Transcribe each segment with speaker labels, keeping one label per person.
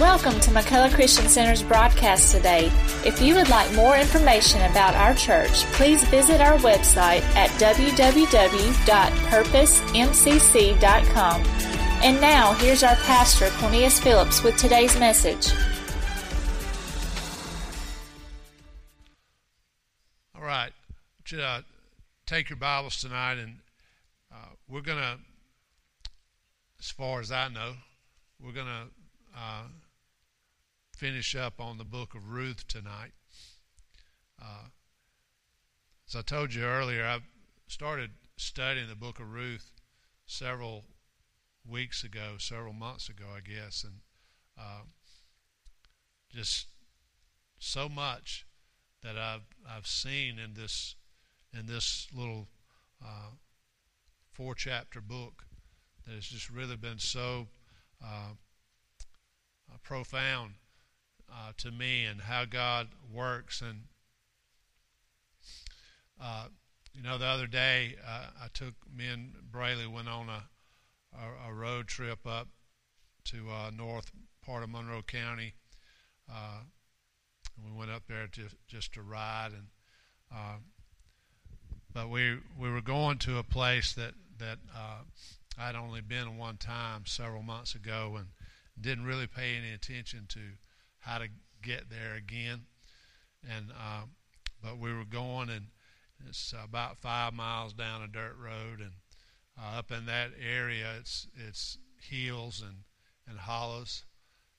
Speaker 1: Welcome to McCullough Christian Center's broadcast today. If you would like more information about our church, please visit our website at www.purposemcc.com. And now, here's our pastor, Cornelius Phillips, with today's message.
Speaker 2: All right. Uh, take your Bibles tonight, and uh, we're going to, as far as I know, we're going to uh, finish up on the book of Ruth tonight. Uh, as I told you earlier, I started studying the book of Ruth several weeks ago, several months ago, I guess, and uh, just so much that I've I've seen in this in this little uh, four chapter book that has just really been so uh, uh profound uh, to me and how God works. And, uh, you know, the other day uh, I took, me and Brayley went on a, a, a road trip up to uh, north part of Monroe County. Uh, we went up there to, just to ride. and But we, we were going to a place that, that I'd only been one time several months ago and didn't really pay any attention to how to get there again. And uh, but we were going, and it's about five miles down a dirt road, and uh, up in that area, it's it's hills and and hollows,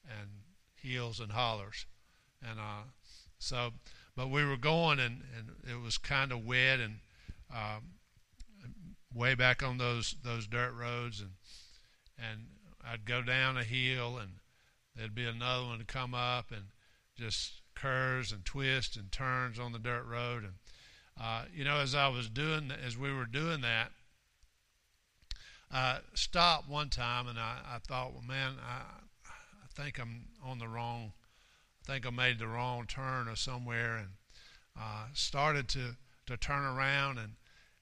Speaker 2: and hills and hollers, and uh, so. But we were going, and, and it was kind of wet, and um, way back on those those dirt roads, and and I'd go down a hill, and there'd be another one to come up and just curves and twists and turns on the dirt road. And uh, you know, as I was doing, as we were doing that, I stopped one time and I, I thought, well, man, I, I think I'm on the wrong. I think I made the wrong turn or somewhere, and uh, started to to turn around and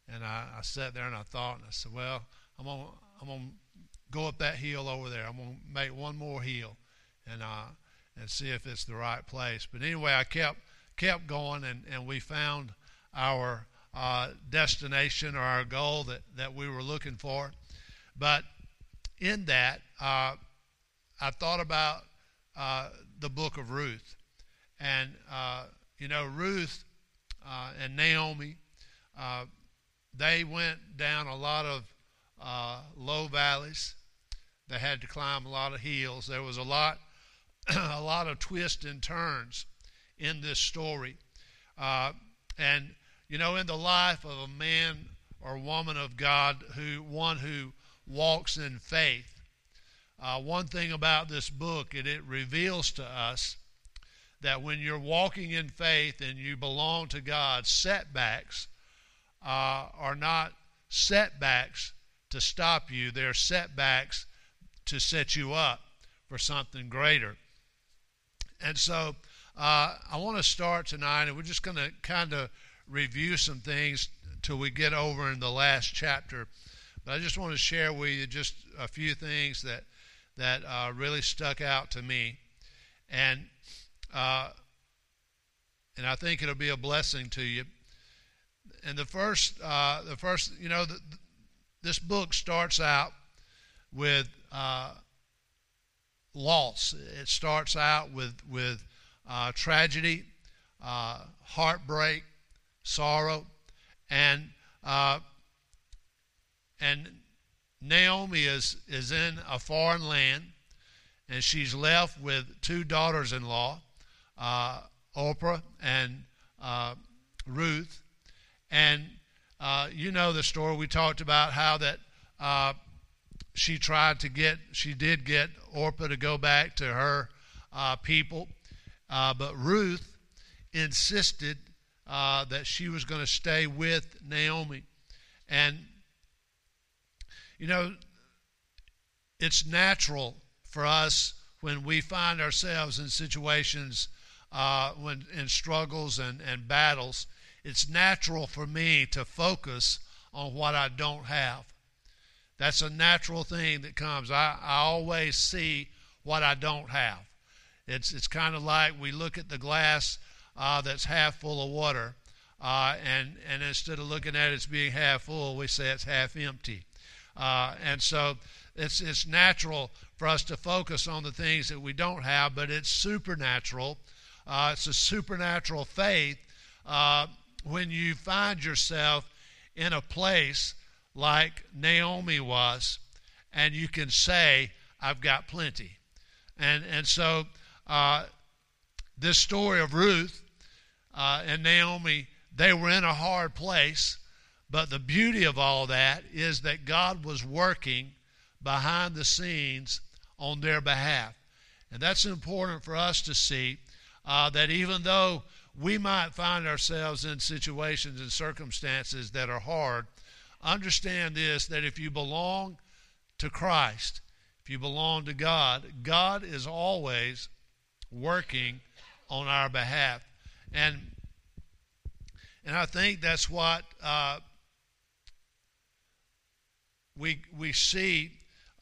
Speaker 2: and I, I sat there and I thought and I said, well, I'm gonna I'm gonna go up that hill over there. I'm gonna make one more hill, and uh, and see if it's the right place. But anyway, I kept kept going, and, and we found our uh, destination or our goal that, that we were looking for. But in that, uh, I thought about uh, the book of Ruth. And, uh, you know, Ruth uh, and Naomi, uh, they went down a lot of low valleys. They had to climb a lot of hills. There was a lot a lot of twists and turns in this story. Uh, and, you know, in the life of a man or woman of God, who one who walks in faith, uh, one thing about this book, it, it reveals to us that when you're walking in faith and you belong to God, setbacks uh, are not setbacks to stop you, they're setbacks to set you up for something greater. And so uh, I want to start tonight, and we're just going to kind of review some things till we get over in the last chapter. But I just want to share with you just a few things that that uh, really stuck out to me, and uh, and I think it'll be a blessing to you. And the first, uh, the first, you know, the, this book starts out with uh, loss. It starts out with with uh, tragedy, uh, heartbreak, sorrow, and uh, and Naomi is is in a foreign land, and she's left with two daughters-in-law, uh, Orpah and uh, Ruth, and uh, you know the story. We talked about how that she tried to get, she did get Orpah to go back to her uh, people, uh, but Ruth insisted uh, that she was going to stay with Naomi. And, you know, it's natural for us when we find ourselves in situations, uh, when in struggles and, and battles, it's natural for me to focus on what I don't have. That's a natural thing that comes. I, I always see what I don't have. It's, it's kind of like we look at the glass uh, that's half full of water, uh, and, and instead of looking at it as being half full, we say it's half empty. Uh, and so it's, it's natural for us to focus on the things that we don't have, but it's supernatural. Uh, it's a supernatural faith uh, when you find yourself in a place like Naomi was, and you can say, I've got plenty. And, and so uh, this story of Ruth uh, and Naomi, they were in a hard place, but the beauty of all that is that God was working behind the scenes on their behalf. And that's important for us to see uh, that even though we might find ourselves in situations and circumstances that are hard, understand this that if you belong to Christ, if you belong to God, God is always working on our behalf. And and I think that's what uh, we we see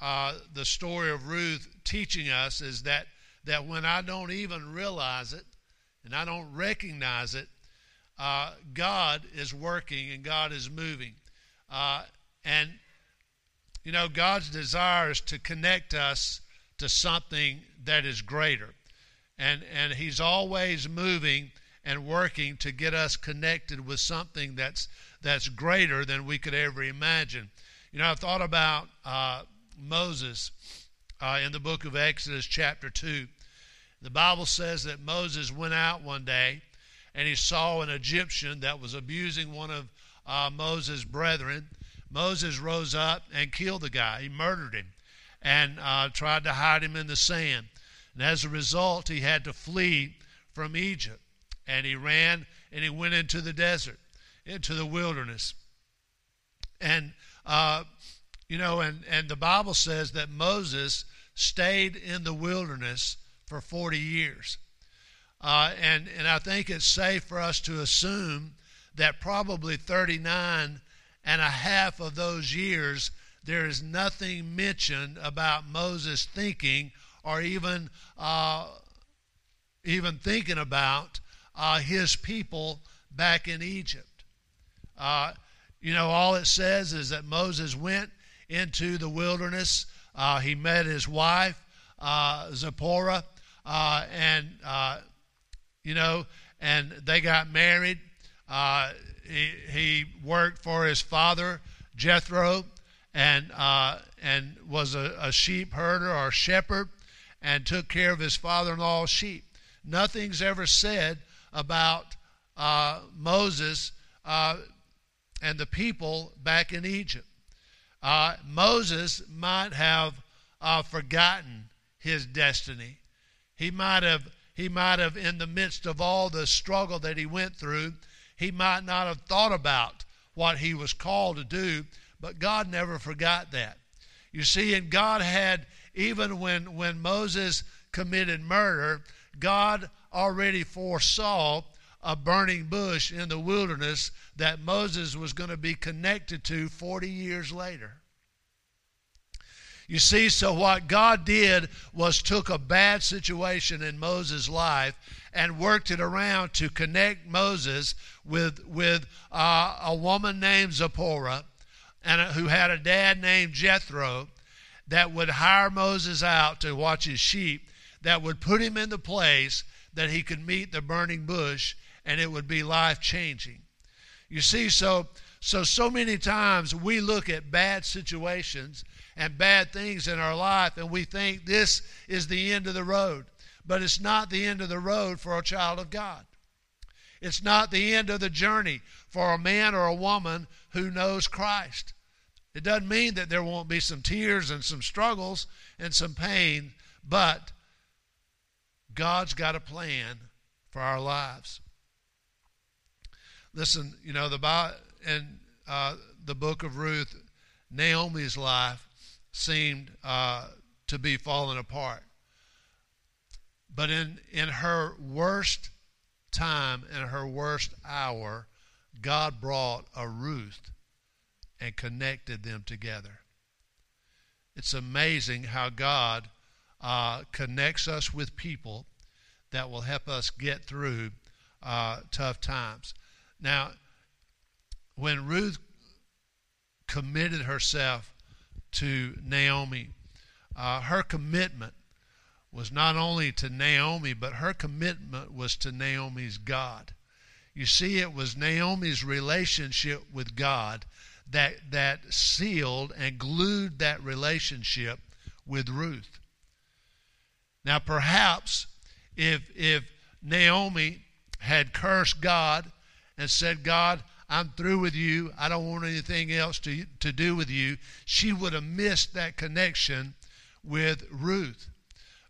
Speaker 2: uh, the story of Ruth teaching us is that that when I don't even realize it and I don't recognize it, uh, God is working and God is moving, uh, and you know God's desire is to connect us to something that is greater and and he's always moving and working to get us connected with something that's that's greater than we could ever imagine. You know, I've thought about uh, Moses uh, in the book of Exodus, chapter two. The Bible says that Moses went out one day and he saw an Egyptian that was abusing one of uh, Moses' brethren. Moses rose up and killed the guy. He murdered him and uh, tried to hide him in the sand. And as a result, he had to flee from Egypt. And he ran and he went into the desert, into the wilderness. And, uh, you know, and, and the Bible says that Moses stayed in the wilderness for 40 years. Uh, and, and I think it's safe for us to assume that probably 39 and a half of those years, there is nothing mentioned about Moses thinking or even uh, even thinking about uh, his people back in Egypt. Uh, you know, all it says is that Moses went into the wilderness. Uh, he met his wife, uh, Zipporah, uh, and, you know, and they got married. He, he, worked for his father, Jethro, and, and was a, a sheep herder or shepherd and took care of his father in law's sheep. Nothing's ever said about uh, Moses uh, and the people back in Egypt. Uh, Moses might have uh, forgotten his destiny. He might have he might have in the midst of all the struggle that he went through, he might not have thought about what he was called to do, but God never forgot that. You see, and God had even when, when Moses committed murder, God already foresaw a burning bush in the wilderness that Moses was going to be connected to 40 years later. You see, so what God did was took a bad situation in Moses' life and worked it around to connect Moses with, with uh, a woman named Zipporah and a, who had a dad named Jethro that would hire Moses out to watch his sheep, that would put him in the place that he could meet the burning bush and it would be life changing. You see, so so so many times we look at bad situations and bad things in our life and we think this is the end of the road. But it's not the end of the road for a child of God. It's not the end of the journey for a man or a woman who knows Christ. It doesn't mean that there won't be some tears and some struggles and some pain, but God's got a plan for our lives. Listen, you know, the in uh, the book of Ruth, Naomi's life seemed uh, to be falling apart. But in, in her worst time, in her worst hour, God brought a Ruth and connected them together. It's amazing how God uh, connects us with people that will help us get through uh, tough times. Now, when Ruth committed herself to Naomi, uh, her commitment was not only to Naomi, but her commitment was to Naomi's God. You see, it was Naomi's relationship with God that, that sealed and glued that relationship with Ruth. Now, perhaps if, if Naomi had cursed God and said, God, I'm through with you. I don't want anything else to, to do with you. She would have missed that connection with Ruth.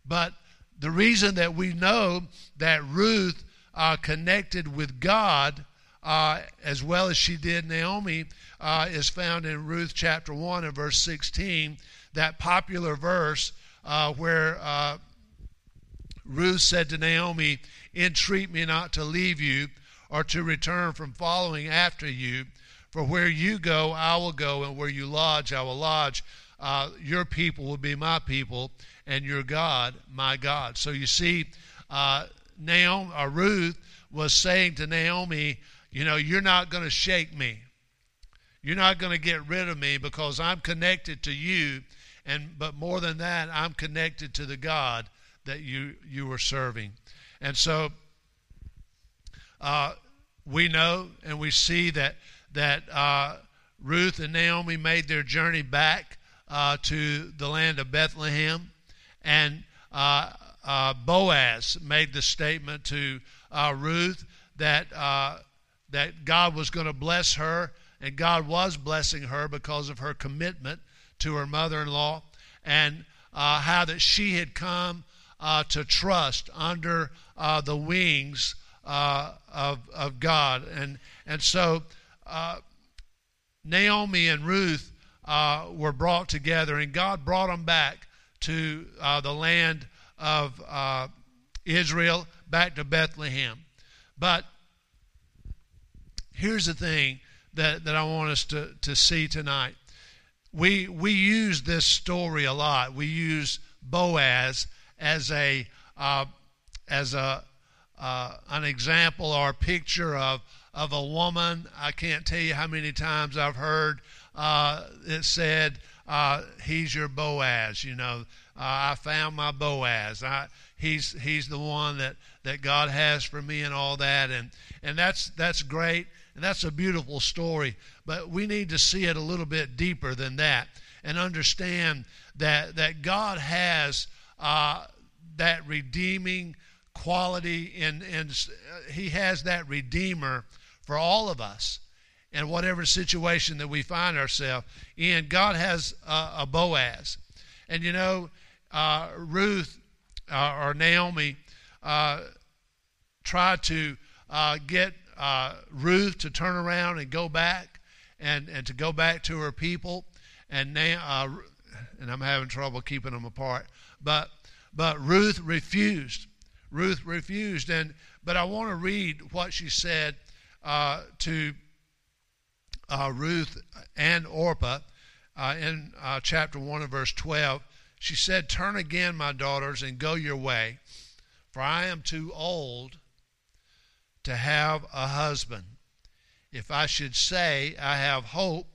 Speaker 2: But the reason that we know that Ruth uh, connected with God uh, as well as she did Naomi uh, is found in Ruth chapter 1 and verse 16, that popular verse uh, where uh, Ruth said to Naomi, Entreat me not to leave you or to return from following after you. For where you go, I will go, and where you lodge, I will lodge. Uh, your people will be my people, and your God, my God. So you see, uh, Naomi, or Ruth was saying to Naomi, you know, you're not going to shake me. You're not going to get rid of me because I'm connected to you, and but more than that, I'm connected to the God that you you were serving. And so uh, we know and we see that that uh, Ruth and Naomi made their journey back uh, to the land of Bethlehem, and uh, uh, Boaz made the statement to uh, Ruth that that God was going to bless her, and God was blessing her because of her commitment to her mother-in-law, and how that she had come to trust under the wings uh, of, of God. And, and so uh, Naomi and Ruth uh, were brought together, and God brought them back to uh, the land of uh, Israel, back to Bethlehem. But here's the thing that, that I want us to, to see tonight. We, we use this story a lot. We use Boaz as a, uh, as a, uh, an example or a picture of, of a woman. I can't tell you how many times I've heard uh, it said, uh, He's your Boaz. You know, uh, I found my Boaz. I, he's, he's the one that, that God has for me and all that. And, and that's, that's great. And that's a beautiful story. But we need to see it a little bit deeper than that and understand that, that God has uh, that redeeming quality and, and he has that redeemer for all of us in whatever situation that we find ourselves in god has a, boaz. And you know uh, ruth uh, or naomi uh, tried to uh, get uh, ruth to turn around and go back and, and to go back to her people. And now and i'm having trouble keeping them apart but but ruth refused. Ruth refused. And but I want to read what she said to uh, Ruth and Orpah uh, in uh, chapter one and verse twelve. She said, "Turn again, my daughters, and go your way, for I am too old to have a husband. If I should say I have hope,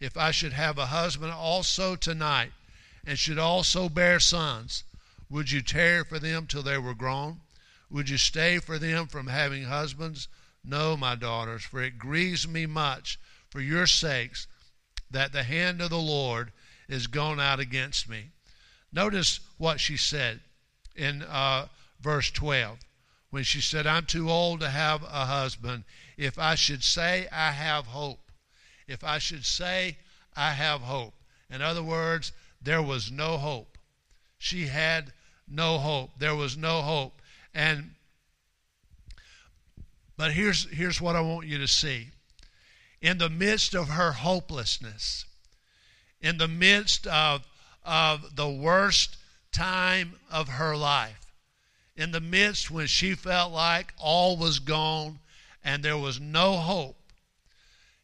Speaker 2: if I should have a husband also tonight, and should also bear sons." Would you tarry for them till they were grown? Would you stay for them from having husbands? No, my daughters, for it grieves me much for your sakes that the hand of the Lord is gone out against me. Notice what she said in uh, verse 12 when she said, I'm too old to have a husband. If I should say I have hope, if I should say I have hope. In other words, there was no hope. She had no hope. There was no hope. And but here's here's what I want you to see. In the midst of her hopelessness, in the midst of of the worst time of her life, in the midst when she felt like all was gone and there was no hope,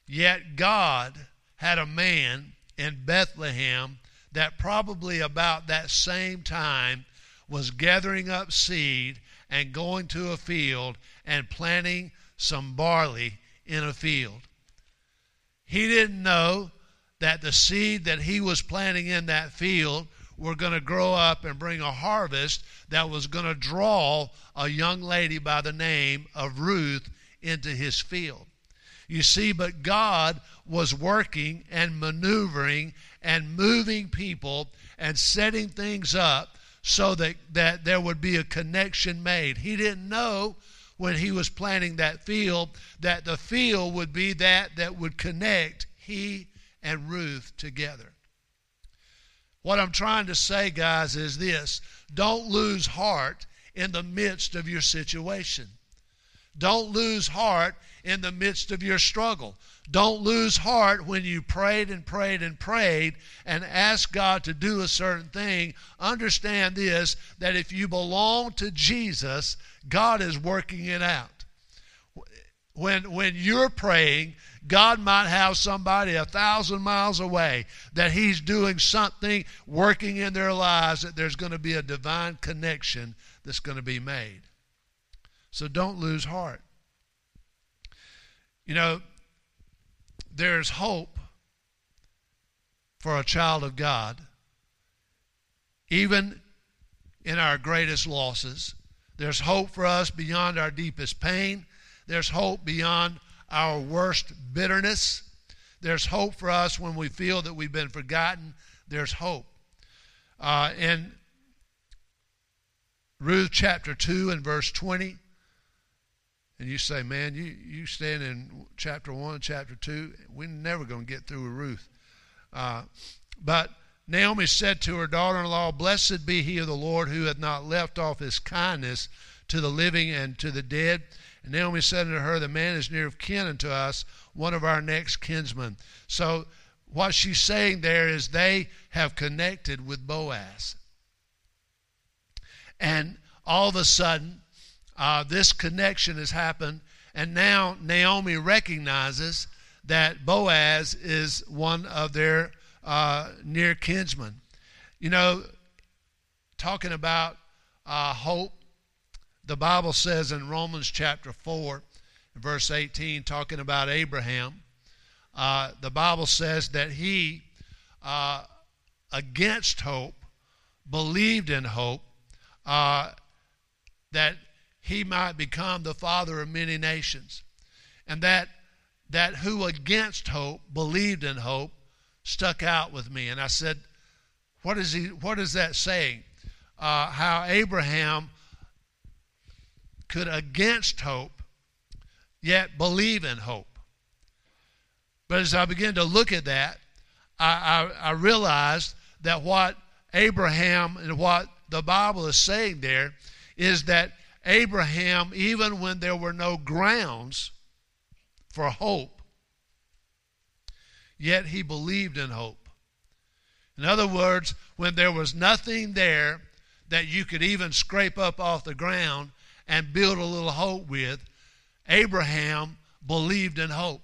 Speaker 2: yet God had a man in Bethlehem that probably about that same time was gathering up seed and going to a field and planting some barley in a field. He didn't know that the seed that he was planting in that field were going to grow up and bring a harvest that was going to draw a young lady by the name of Ruth into his field. You see, but God was working and maneuvering and moving people and setting things up so that, that there would be a connection made. He didn't know when he was planting that field that the field would be that that would connect he and Ruth together. What I'm trying to say, guys, is this don't lose heart in the midst of your situation. Don't lose heart in the midst of your struggle. Don't lose heart when you prayed and prayed and prayed and asked God to do a certain thing. Understand this that if you belong to Jesus, God is working it out. When, when you're praying, God might have somebody a thousand miles away that He's doing something, working in their lives, that there's going to be a divine connection that's going to be made. So don't lose heart. You know, there's hope for a child of God, even in our greatest losses. There's hope for us beyond our deepest pain. There's hope beyond our worst bitterness. There's hope for us when we feel that we've been forgotten. There's hope. Uh, in Ruth chapter 2 and verse 20, and you say, man, you, you stand in chapter 1 chapter 2, we're never going to get through with Ruth. Uh, but Naomi said to her daughter in law, Blessed be he of the Lord who hath not left off his kindness to the living and to the dead. And Naomi said unto her, The man is near of kin unto us, one of our next kinsmen. So what she's saying there is they have connected with Boaz. And all of a sudden, uh, this connection has happened, and now Naomi recognizes that Boaz is one of their uh, near kinsmen. You know, talking about uh, hope the Bible says in Romans chapter 4, verse 18, talking about Abraham, uh, the Bible says that he, uh, against hope, believed in hope, uh, that he might become the father of many nations. And that, that who against hope believed in hope stuck out with me. And I said, what is, he, what is that saying? Uh, how Abraham could, against hope, yet believe in hope. But as I began to look at that, I, I, I realized that what Abraham and what the Bible is saying there is that Abraham, even when there were no grounds for hope, yet he believed in hope. In other words, when there was nothing there that you could even scrape up off the ground, and build a little hope with, Abraham believed in hope.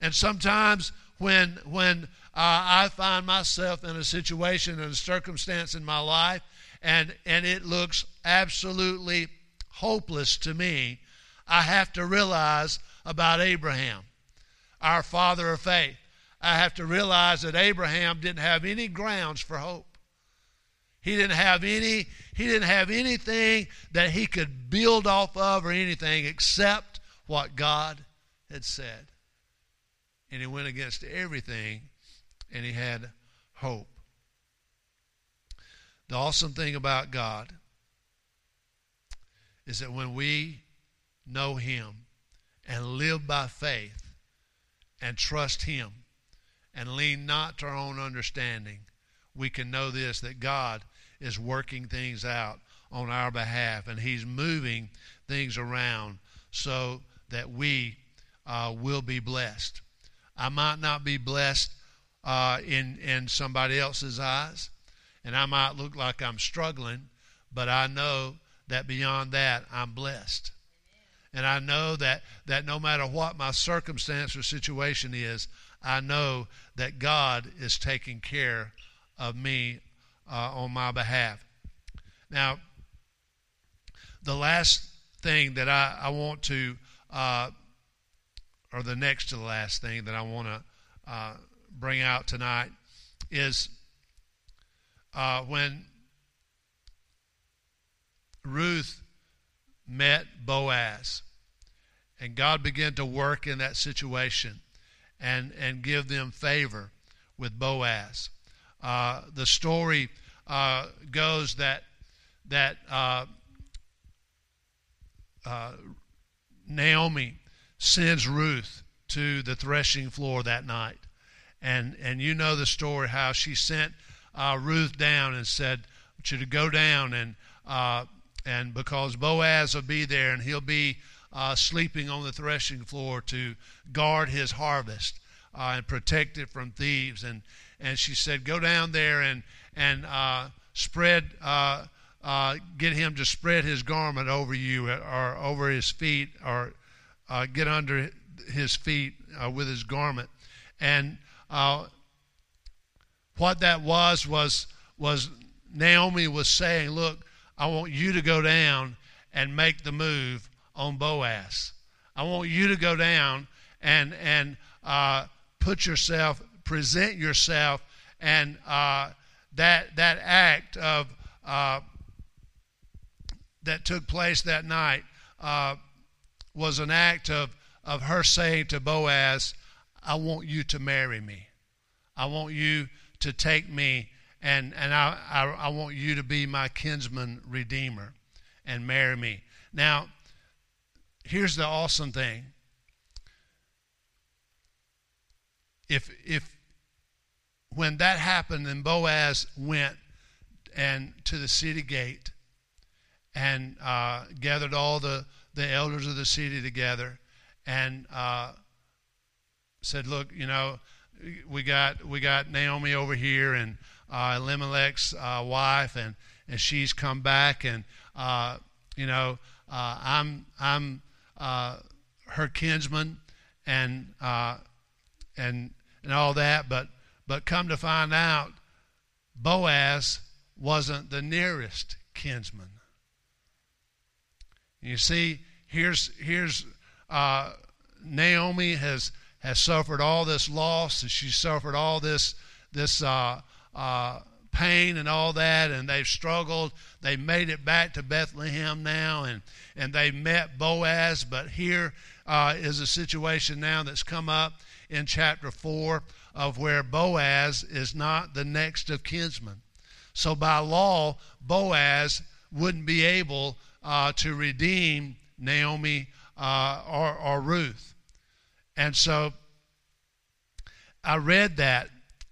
Speaker 2: And sometimes when, when uh, I find myself in a situation and a circumstance in my life and, and it looks absolutely hopeless to me, I have to realize about Abraham, our father of faith. I have to realize that Abraham didn't have any grounds for hope. He didn't have any he didn't have anything that he could build off of or anything except what God had said. And he went against everything and he had hope. The awesome thing about God is that when we know him and live by faith and trust him and lean not to our own understanding, we can know this that God is working things out on our behalf, and He's moving things around so that we uh, will be blessed. I might not be blessed uh, in in somebody else's eyes, and I might look like I'm struggling, but I know that beyond that, I'm blessed. And I know that, that no matter what my circumstance or situation is, I know that God is taking care of me uh, on my behalf. Now, the last thing that I, I want to, uh, or the next to the last thing that I want to uh, bring out tonight is uh, when Ruth met Boaz, and God began to work in that situation and, and give them favor with Boaz. Uh, the story uh, goes that that uh, uh, Naomi sends Ruth to the threshing floor that night, and and you know the story how she sent uh, Ruth down and said, "I want you to go down and uh, and because Boaz will be there and he'll be uh, sleeping on the threshing floor to guard his harvest uh, and protect it from thieves." And and she said, "Go down there and and uh, spread." Uh, get him to spread his garment over you or over his feet or get under his feet with his garment. And what that was was was Naomi was saying, "Look, I want you to go down and make the move on Boaz. I want you to go down and and uh, put yourself, present yourself, and uh, that that act of that took place that night uh, was an act of, of her saying to Boaz, I want you to marry me. I want you to take me, and, and I, I, I want you to be my kinsman redeemer and marry me. Now, here's the awesome thing. If, if when that happened and Boaz went and to the city gate and uh, gathered all the, the elders of the city together and uh, said, "Look, you know, we got we got Naomi over here and uh, Elimelech's uh, wife, and and she's come back, and uh, you know, uh, I'm I'm her kinsman, and and and all that, but but come to find out, Boaz wasn't the nearest kinsman." You see, here's here's uh, Naomi has has suffered all this loss, and she's suffered all this this uh, uh, pain and all that, and they've struggled. They made it back to Bethlehem now, and and they met Boaz. But here uh, is a situation now that's come up in chapter four of where Boaz is not the next of kinsmen. So by law, Boaz wouldn't be able uh, to redeem Naomi uh, or, or Ruth. And so I read that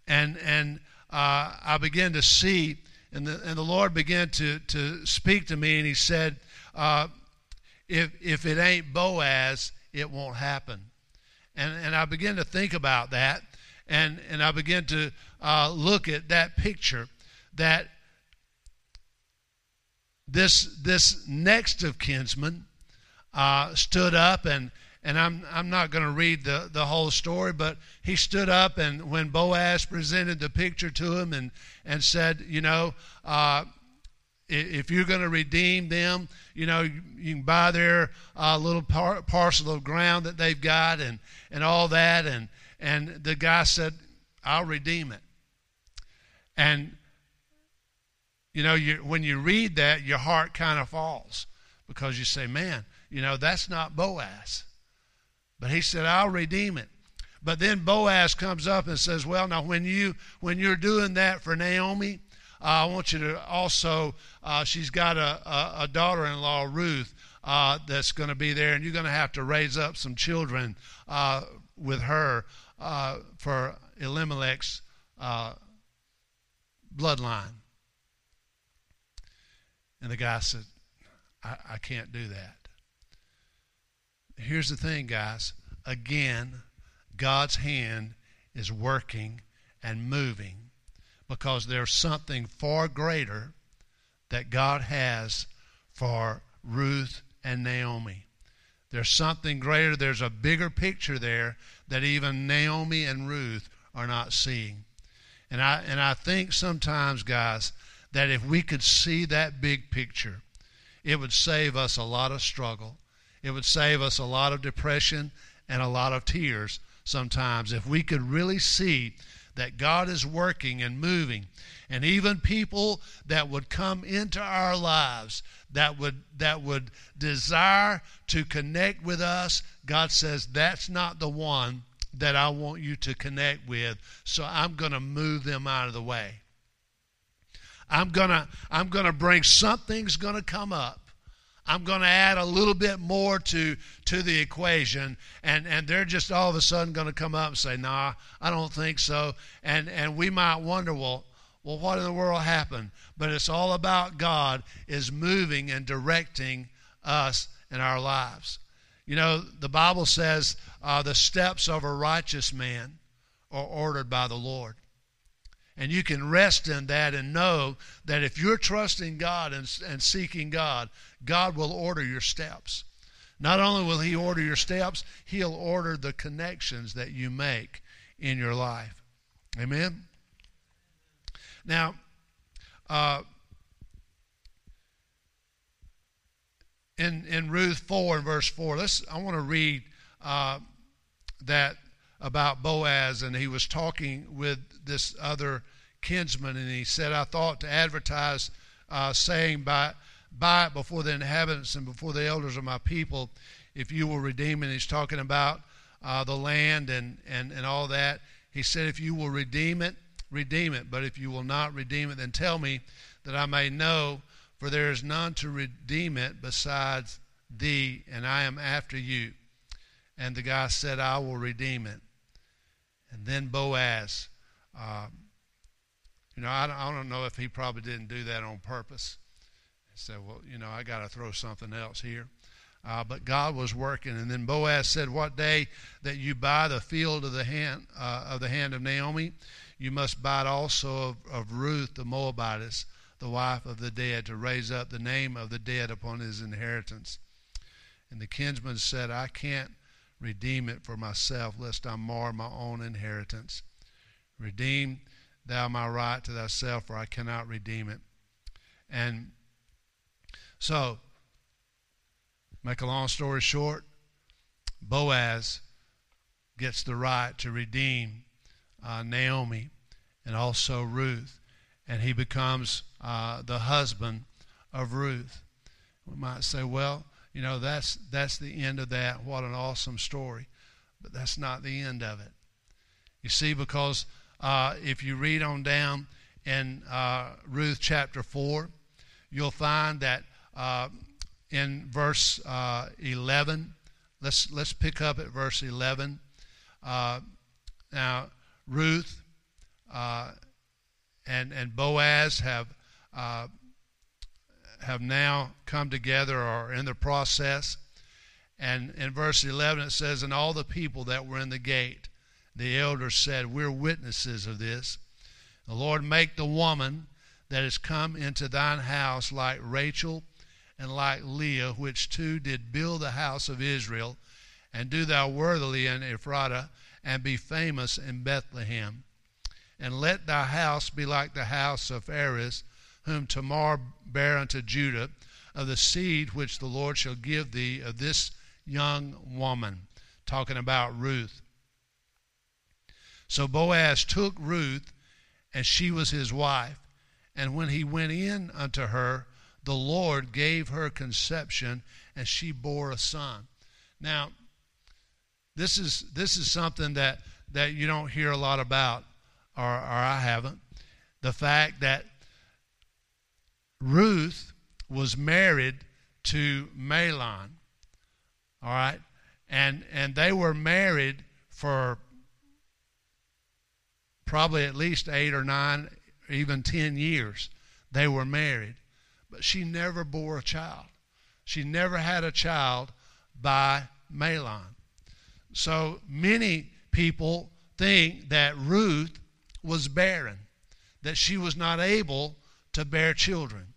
Speaker 2: and, and uh, I began to see, and the, and the Lord began to, to speak to me, and He said, uh, if, if it ain't Boaz, it won't happen. And, and I began to think about that, and, and I began to uh, look at that picture that this this next of kinsmen uh, stood up and and I'm I'm not going to read the the whole story, but he stood up and when Boaz presented the picture to him and and said, you know. Uh, if you're going to redeem them, you know, you can buy their uh, little par- parcel of ground that they've got and, and all that. And, and the guy said, I'll redeem it. And you know, you, when you read that, your heart kind of falls because you say, man, you know, that's not Boaz. But he said, I'll redeem it. But then Boaz comes up and says, well, now when, you, when you're doing that for Naomi, uh, I want you to also, uh, she's got a, a, a daughter in law, Ruth, uh, that's going to be there, and you're going to have to raise up some children uh, with her uh, for Elimelech's uh, bloodline. And the guy said, I, I can't do that. Here's the thing, guys. Again, God's hand is working and moving because there's something far greater that God has for Ruth and Naomi. There's something greater, there's a bigger picture there that even Naomi and Ruth are not seeing. And I and I think sometimes guys that if we could see that big picture, it would save us a lot of struggle. It would save us a lot of depression and a lot of tears sometimes if we could really see that God is working and moving. And even people that would come into our lives that would that would desire to connect with us, God says that's not the one that I want you to connect with. So I'm going to move them out of the way. I'm going to I'm going to bring something's going to come up I'm going to add a little bit more to to the equation, and and they're just all of a sudden going to come up and say, "Nah, I don't think so," and and we might wonder, well, well, what in the world happened? But it's all about God is moving and directing us in our lives. You know, the Bible says uh, the steps of a righteous man are ordered by the Lord. And you can rest in that and know that if you're trusting God and, and seeking God, God will order your steps. Not only will He order your steps, He'll order the connections that you make in your life. Amen? Now, uh, in, in Ruth 4 and verse 4, let's, I want to read uh, that about Boaz, and he was talking with this other kinsman, and he said, I thought to advertise, uh, saying, by it before the inhabitants and before the elders of my people, if you will redeem. And he's talking about uh, the land and, and, and all that. He said, If you will redeem it, redeem it. But if you will not redeem it, then tell me that I may know, for there is none to redeem it besides thee, and I am after you. And the guy said, I will redeem it. And then Boaz, uh, you know, I don't, I don't know if he probably didn't do that on purpose. He said, well, you know, I got to throw something else here. Uh, but God was working. And then Boaz said, What day that you buy the field of the hand uh, of the hand of Naomi, you must buy it also of, of Ruth the Moabitess, the wife of the dead, to raise up the name of the dead upon his inheritance. And the kinsman said, I can't redeem it for myself, lest I mar my own inheritance. Redeem thou my right to thyself, for I cannot redeem it. And so, make a long story short, Boaz gets the right to redeem uh, Naomi and also Ruth, and he becomes uh, the husband of Ruth. We might say, well, you know, that's that's the end of that. What an awesome story. But that's not the end of it. You see, because uh, if you read on down in uh, Ruth chapter 4, you'll find that uh, in verse uh, 11, let's, let's pick up at verse 11. Uh, now, Ruth uh, and, and Boaz have have now come together or are in the process. And in verse 11 it says, And all the people that were in the gate, the elders said, We're witnesses of this. The Lord make the woman that has come into thine house like Rachel and like Leah, which two did build the house of Israel, and do thou worthily in Ephratah, and be famous in Bethlehem. And let thy house be like the house of Pharez, whom Tamar bare unto Judah, of the seed which the Lord shall give thee of this young woman. Talking about Ruth. So Boaz took Ruth, and she was his wife. And when he went in unto her, the Lord gave her conception, and she bore a son. Now, this is this is something that that you don't hear a lot about, or, or I haven't. The fact that Ruth was married to Mahlon. All right? And and they were married for probably at least 8 or 9 even 10 years. They were married. But she never bore a child. She never had a child by Mahlon. So many people think that Ruth was barren, that she was not able to bear children.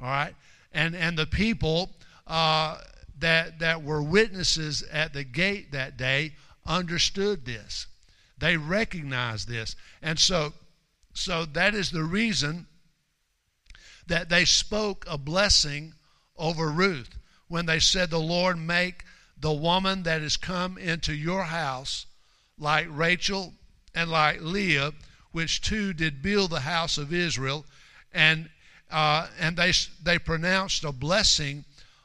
Speaker 2: All right? And, and the people uh, that, that were witnesses at the gate that day understood this. They recognize this. And so, so that is the reason that they spoke a blessing over Ruth when they said, The Lord make the woman that has come into your house like Rachel and like Leah, which two did build the house of Israel, and uh, and they they pronounced a blessing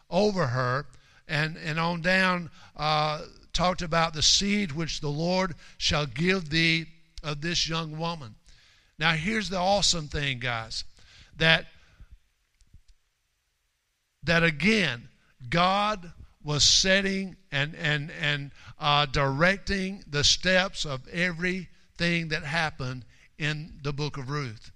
Speaker 2: over her, and and on down uh, talked about the seed which the Lord shall give thee of this young woman. Now here's the awesome thing, guys, that that again God was setting and and and uh, directing the steps of everything that happened in the book of Ruth.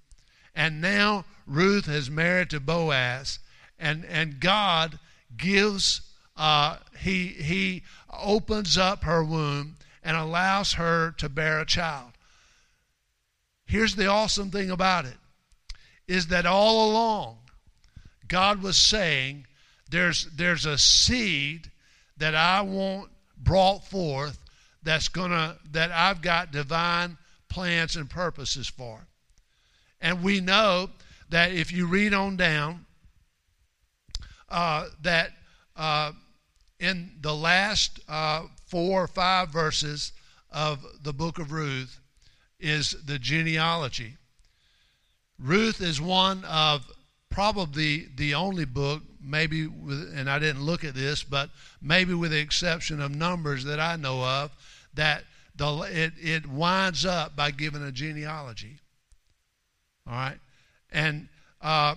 Speaker 2: And now Ruth has married to Boaz, and, and God gives, uh, he, he opens up her womb and allows her to bear a child. Here's the awesome thing about it is that all along, God was saying, there's, there's a seed that I want brought forth that's gonna that I've got divine plans and purposes for. And we know that if you read on down, uh, that uh, in the last uh, four or five verses of the book of Ruth is the genealogy. Ruth is one of probably the only book, maybe, with, and I didn't look at this, but maybe with the exception of Numbers that I know of, that the, it, it winds up by giving a genealogy. All right? And uh,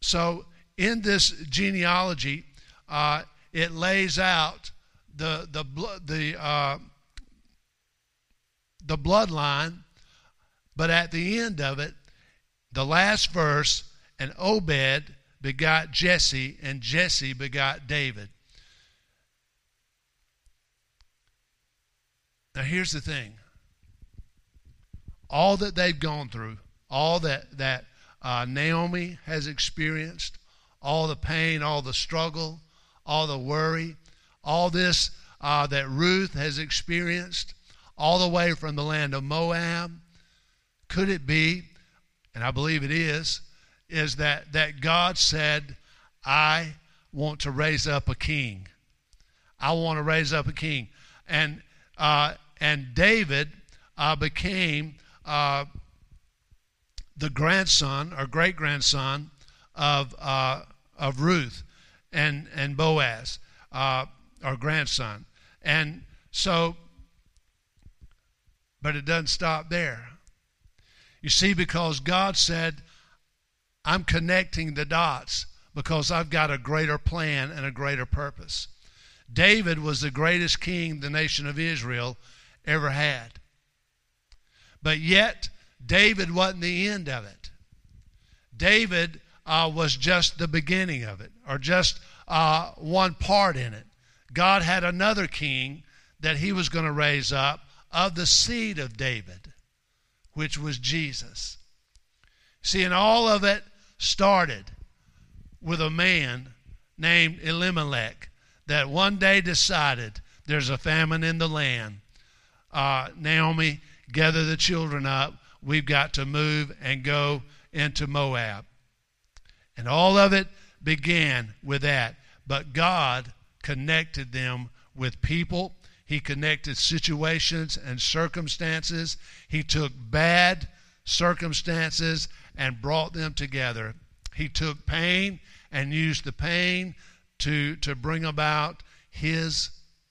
Speaker 2: so in this genealogy, uh, it lays out the, the, the, uh, the bloodline, but at the end of it, the last verse, and Obed begot Jesse, and Jesse begot David. Now, here's the thing all that they've gone through, all that, that uh, Naomi has experienced, all the pain, all the struggle, all the worry, all this uh, that Ruth has experienced, all the way from the land of Moab. Could it be, and I believe it is, is that, that God said, I want to raise up a king. I want to raise up a king. And uh, and David uh, became uh, the grandson or great grandson of uh, of Ruth and and Boaz, uh, our grandson, and so. But it doesn't stop there. You see, because God said, I'm connecting the dots because I've got a greater plan and a greater purpose. David was the greatest king the nation of Israel ever had. But yet, David wasn't the end of it. David uh, was just the beginning of it, or just uh, one part in it. God had another king that he was going to raise up of the seed of David, which was Jesus. See, and all of it started with a man named Elimelech that one day decided there's a famine in the land uh, Naomi, gather the children up. We've got to move and go into Moab. And all of it began with that. But God connected them with people. He connected situations and circumstances. He took bad circumstances and brought them together. He took pain and used the pain to, to bring about His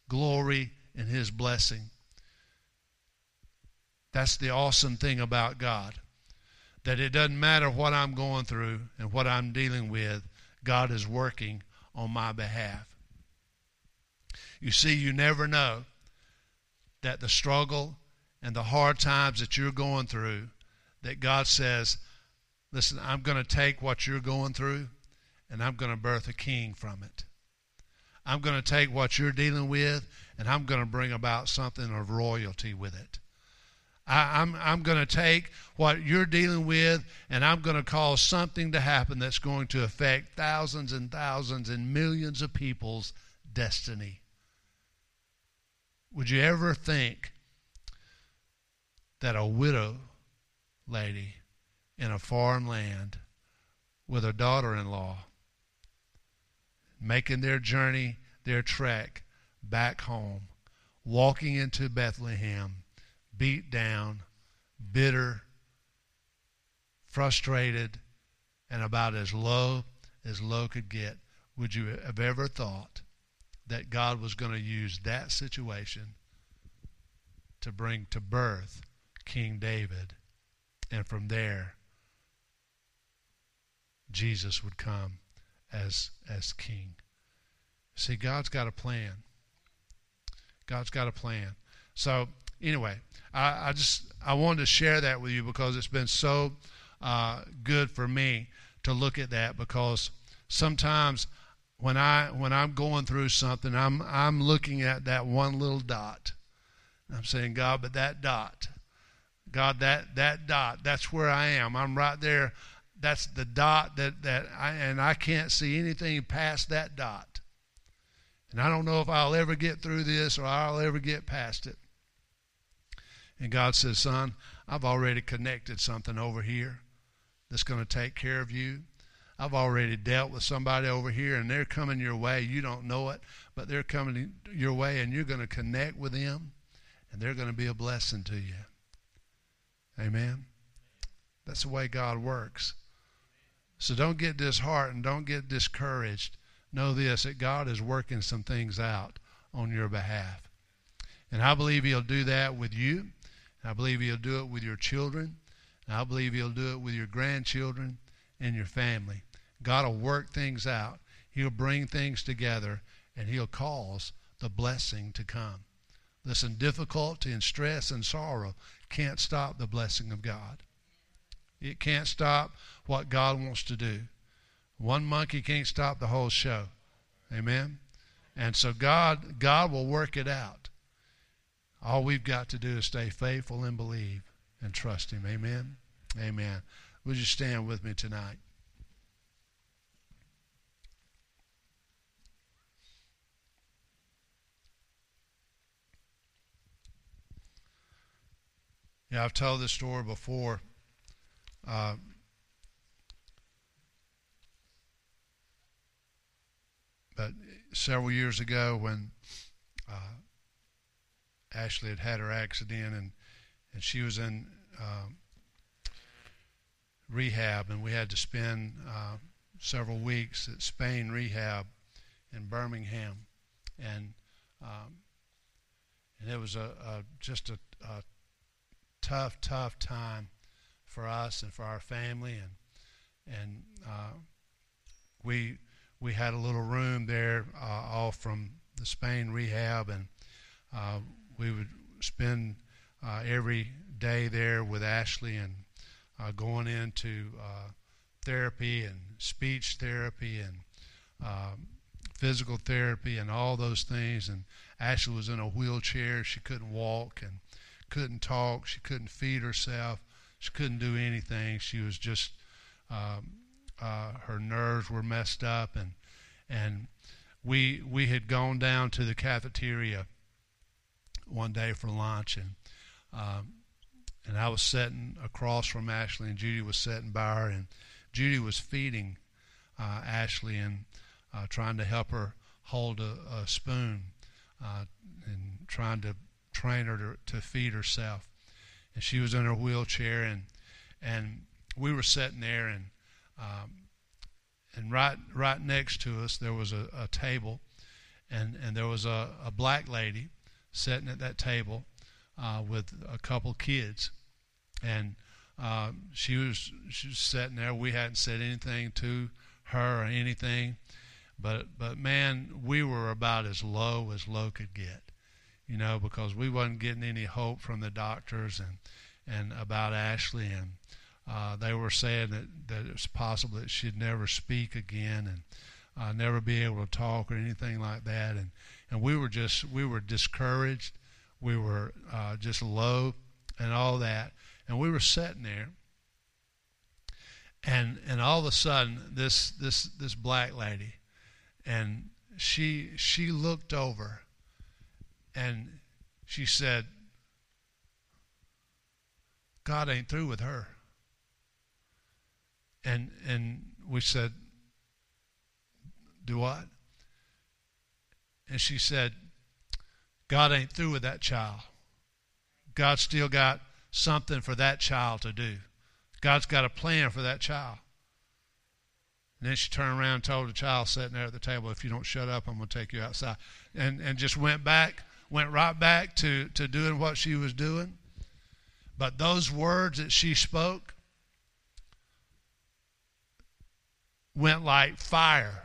Speaker 2: glory and His blessing. That's the awesome thing about God. That it doesn't matter what I'm going through and what I'm dealing with, God is working on my behalf. You see, you never know that the struggle and the hard times that you're going through, that God says, listen, I'm going to take what you're going through and I'm going to birth a king from it. I'm going to take what you're dealing with and I'm going to bring about something of royalty with it. I, am I'm, I'm going to take what you're dealing with and I'm going to cause something to happen that's going to affect thousands and thousands and millions of people's destiny. Would you ever think that a widow lady in a foreign land with a daughter in law making their journey, their trek back home, walking into Bethlehem, beat down, bitter, frustrated, and about as low as low could get. Would you have ever thought that God was going to use that situation to bring to birth King David? And from there, Jesus would come as, as king. See, God's got a plan. God's got a plan. So, anyway, I, I just I wanted to share that with you because it's been so uh, good for me to look at that because sometimes when I when I'm going through something, I'm I'm looking at that one little dot. I'm saying, God, but that dot, God, that that dot, that's where I am. I'm right there. That's the dot that that I and I can't see anything past that dot. And I don't know if I'll ever get through this or I'll ever get past it. And God says, Son, I've already connected something over here that's going to take care of you. I've already dealt with somebody over here and they're coming your way. You don't know it, but they're coming your way and you're going to connect with them and they're going to be a blessing to you. Amen. That's the way God works. So don't get disheartened. Don't get discouraged. Know this that God is working some things out on your behalf. And I believe He'll do that with you. I believe He'll do it with your children. I believe He'll do it with your grandchildren and your family. God will work things out. He'll bring things together and He'll cause the blessing to come. Listen, difficulty and stress and sorrow can't stop the blessing of God. It can't stop what God wants to do. One monkey can't stop the whole show. Amen. And so God God will work it out. All we've got to do is stay faithful and believe and trust him. Amen. Amen. Would you stand with me tonight? Yeah, I've told this story before. Uh, but several years ago, when uh, Ashley had had her accident and and she was in um, rehab, and we had to spend uh, several weeks at Spain rehab in Birmingham, and um, and it was a, a just a, a tough, tough time for us and for our family, and and uh, we we had a little room there uh, off from the Spain rehab, and uh, we would spend uh, every day there with Ashley and uh, going into uh, therapy and speech therapy and um, physical therapy and all those things. And Ashley was in a wheelchair. She couldn't walk and couldn't talk. She couldn't feed herself. She couldn't do anything. She was just um, uh, her nerves were messed up, and and we we had gone down to the cafeteria one day for lunch, and um, and I was sitting across from Ashley, and Judy was sitting by her, and Judy was feeding uh, Ashley and uh, trying to help her hold a, a spoon uh, and trying to train her to, to feed herself. And she was in her wheelchair, and and we were sitting there, and um, and right right next to us there was a, a table, and and there was a, a black lady sitting at that table uh, with a couple kids, and uh, she was she was sitting there. We hadn't said anything to her or anything, but but man, we were about as low as low could get, you know, because we wasn't getting any hope from the doctors and and about Ashley and. Uh, they were saying that, that it was possible that she'd never speak again and uh, never be able to talk or anything like that. And and we were just we were discouraged, we were uh, just low, and all that. And we were sitting there, and and all of a sudden this this this black lady, and she she looked over, and she said, "God ain't through with her." And and we said, "Do what?" And she said, God ain't through with that child. God's still got something for that child to do. God's got a plan for that child. And then she turned around and told the child sitting there at the table, if you don't shut up, I'm going to take you outside. And, and just went back, went right back to, to doing what she was doing. But those words that she spoke went like fire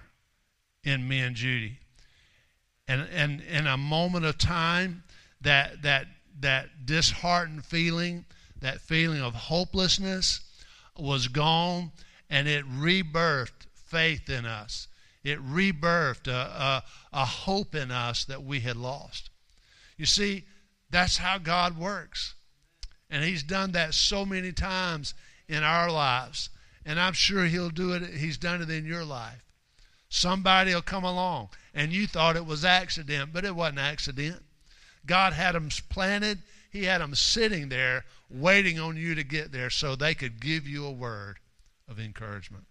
Speaker 2: in me and Judy. And, and in a moment of time, that, that, that disheartened feeling, that feeling of hopelessness was gone, and it rebirthed faith in us. It rebirthed a, a, a hope in us that we had lost. You see, that's how God works. And He's done that so many times in our lives. And I'm sure He'll do it, He's done it in your life. Somebody will come along and you thought it was accident, but it wasn't accident. God had them planted, He had them sitting there waiting on you to get there so they could give you a word of encouragement.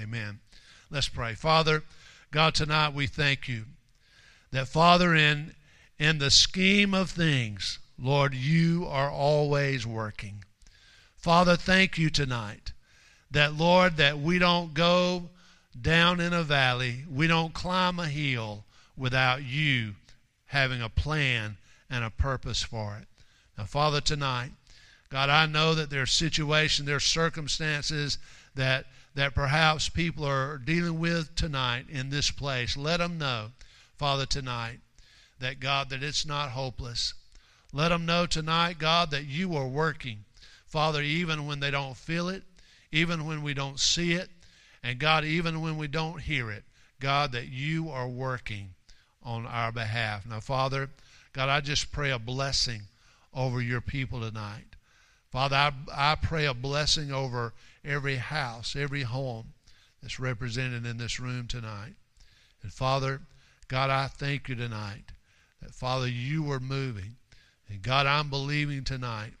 Speaker 2: Amen. Let's pray. Father, God, tonight we thank you that, Father, in, in the scheme of things, Lord, you are always working. Father, thank you tonight that, Lord, that we don't go down in a valley, we don't climb a hill without you having a plan and a purpose for it. Now, Father, tonight, God, I know that there are situations, there are circumstances that that perhaps people are dealing with tonight in this place. Let them know, Father, tonight, that God, that it's not hopeless. Let them know tonight, God, that you are working. Father, even when they don't feel it, even when we don't see it, and God, even when we don't hear it, God, that you are working on our behalf. Now, Father, God, I just pray a blessing over your people tonight. Father, I, I pray a blessing over every house, every home that's represented in this room tonight. And Father, God, I thank you tonight that, Father, you are moving. And God, I'm believing tonight,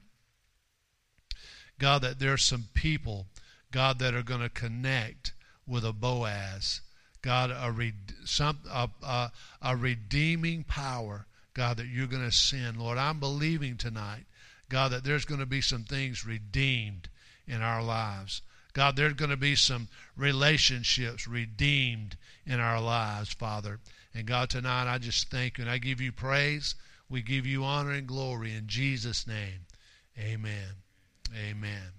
Speaker 2: God, that there's some people, God, that are going to connect with a Boaz. God, a, some, a, a, a redeeming power, God, that you're going to send. Lord, I'm believing tonight, God, that there's going to be some things redeemed in our lives. God, there's going to be some relationships redeemed in our lives, Father. And God, tonight I just thank you and I give you praise. We give you honor and glory in Jesus' name. Amen. Amen.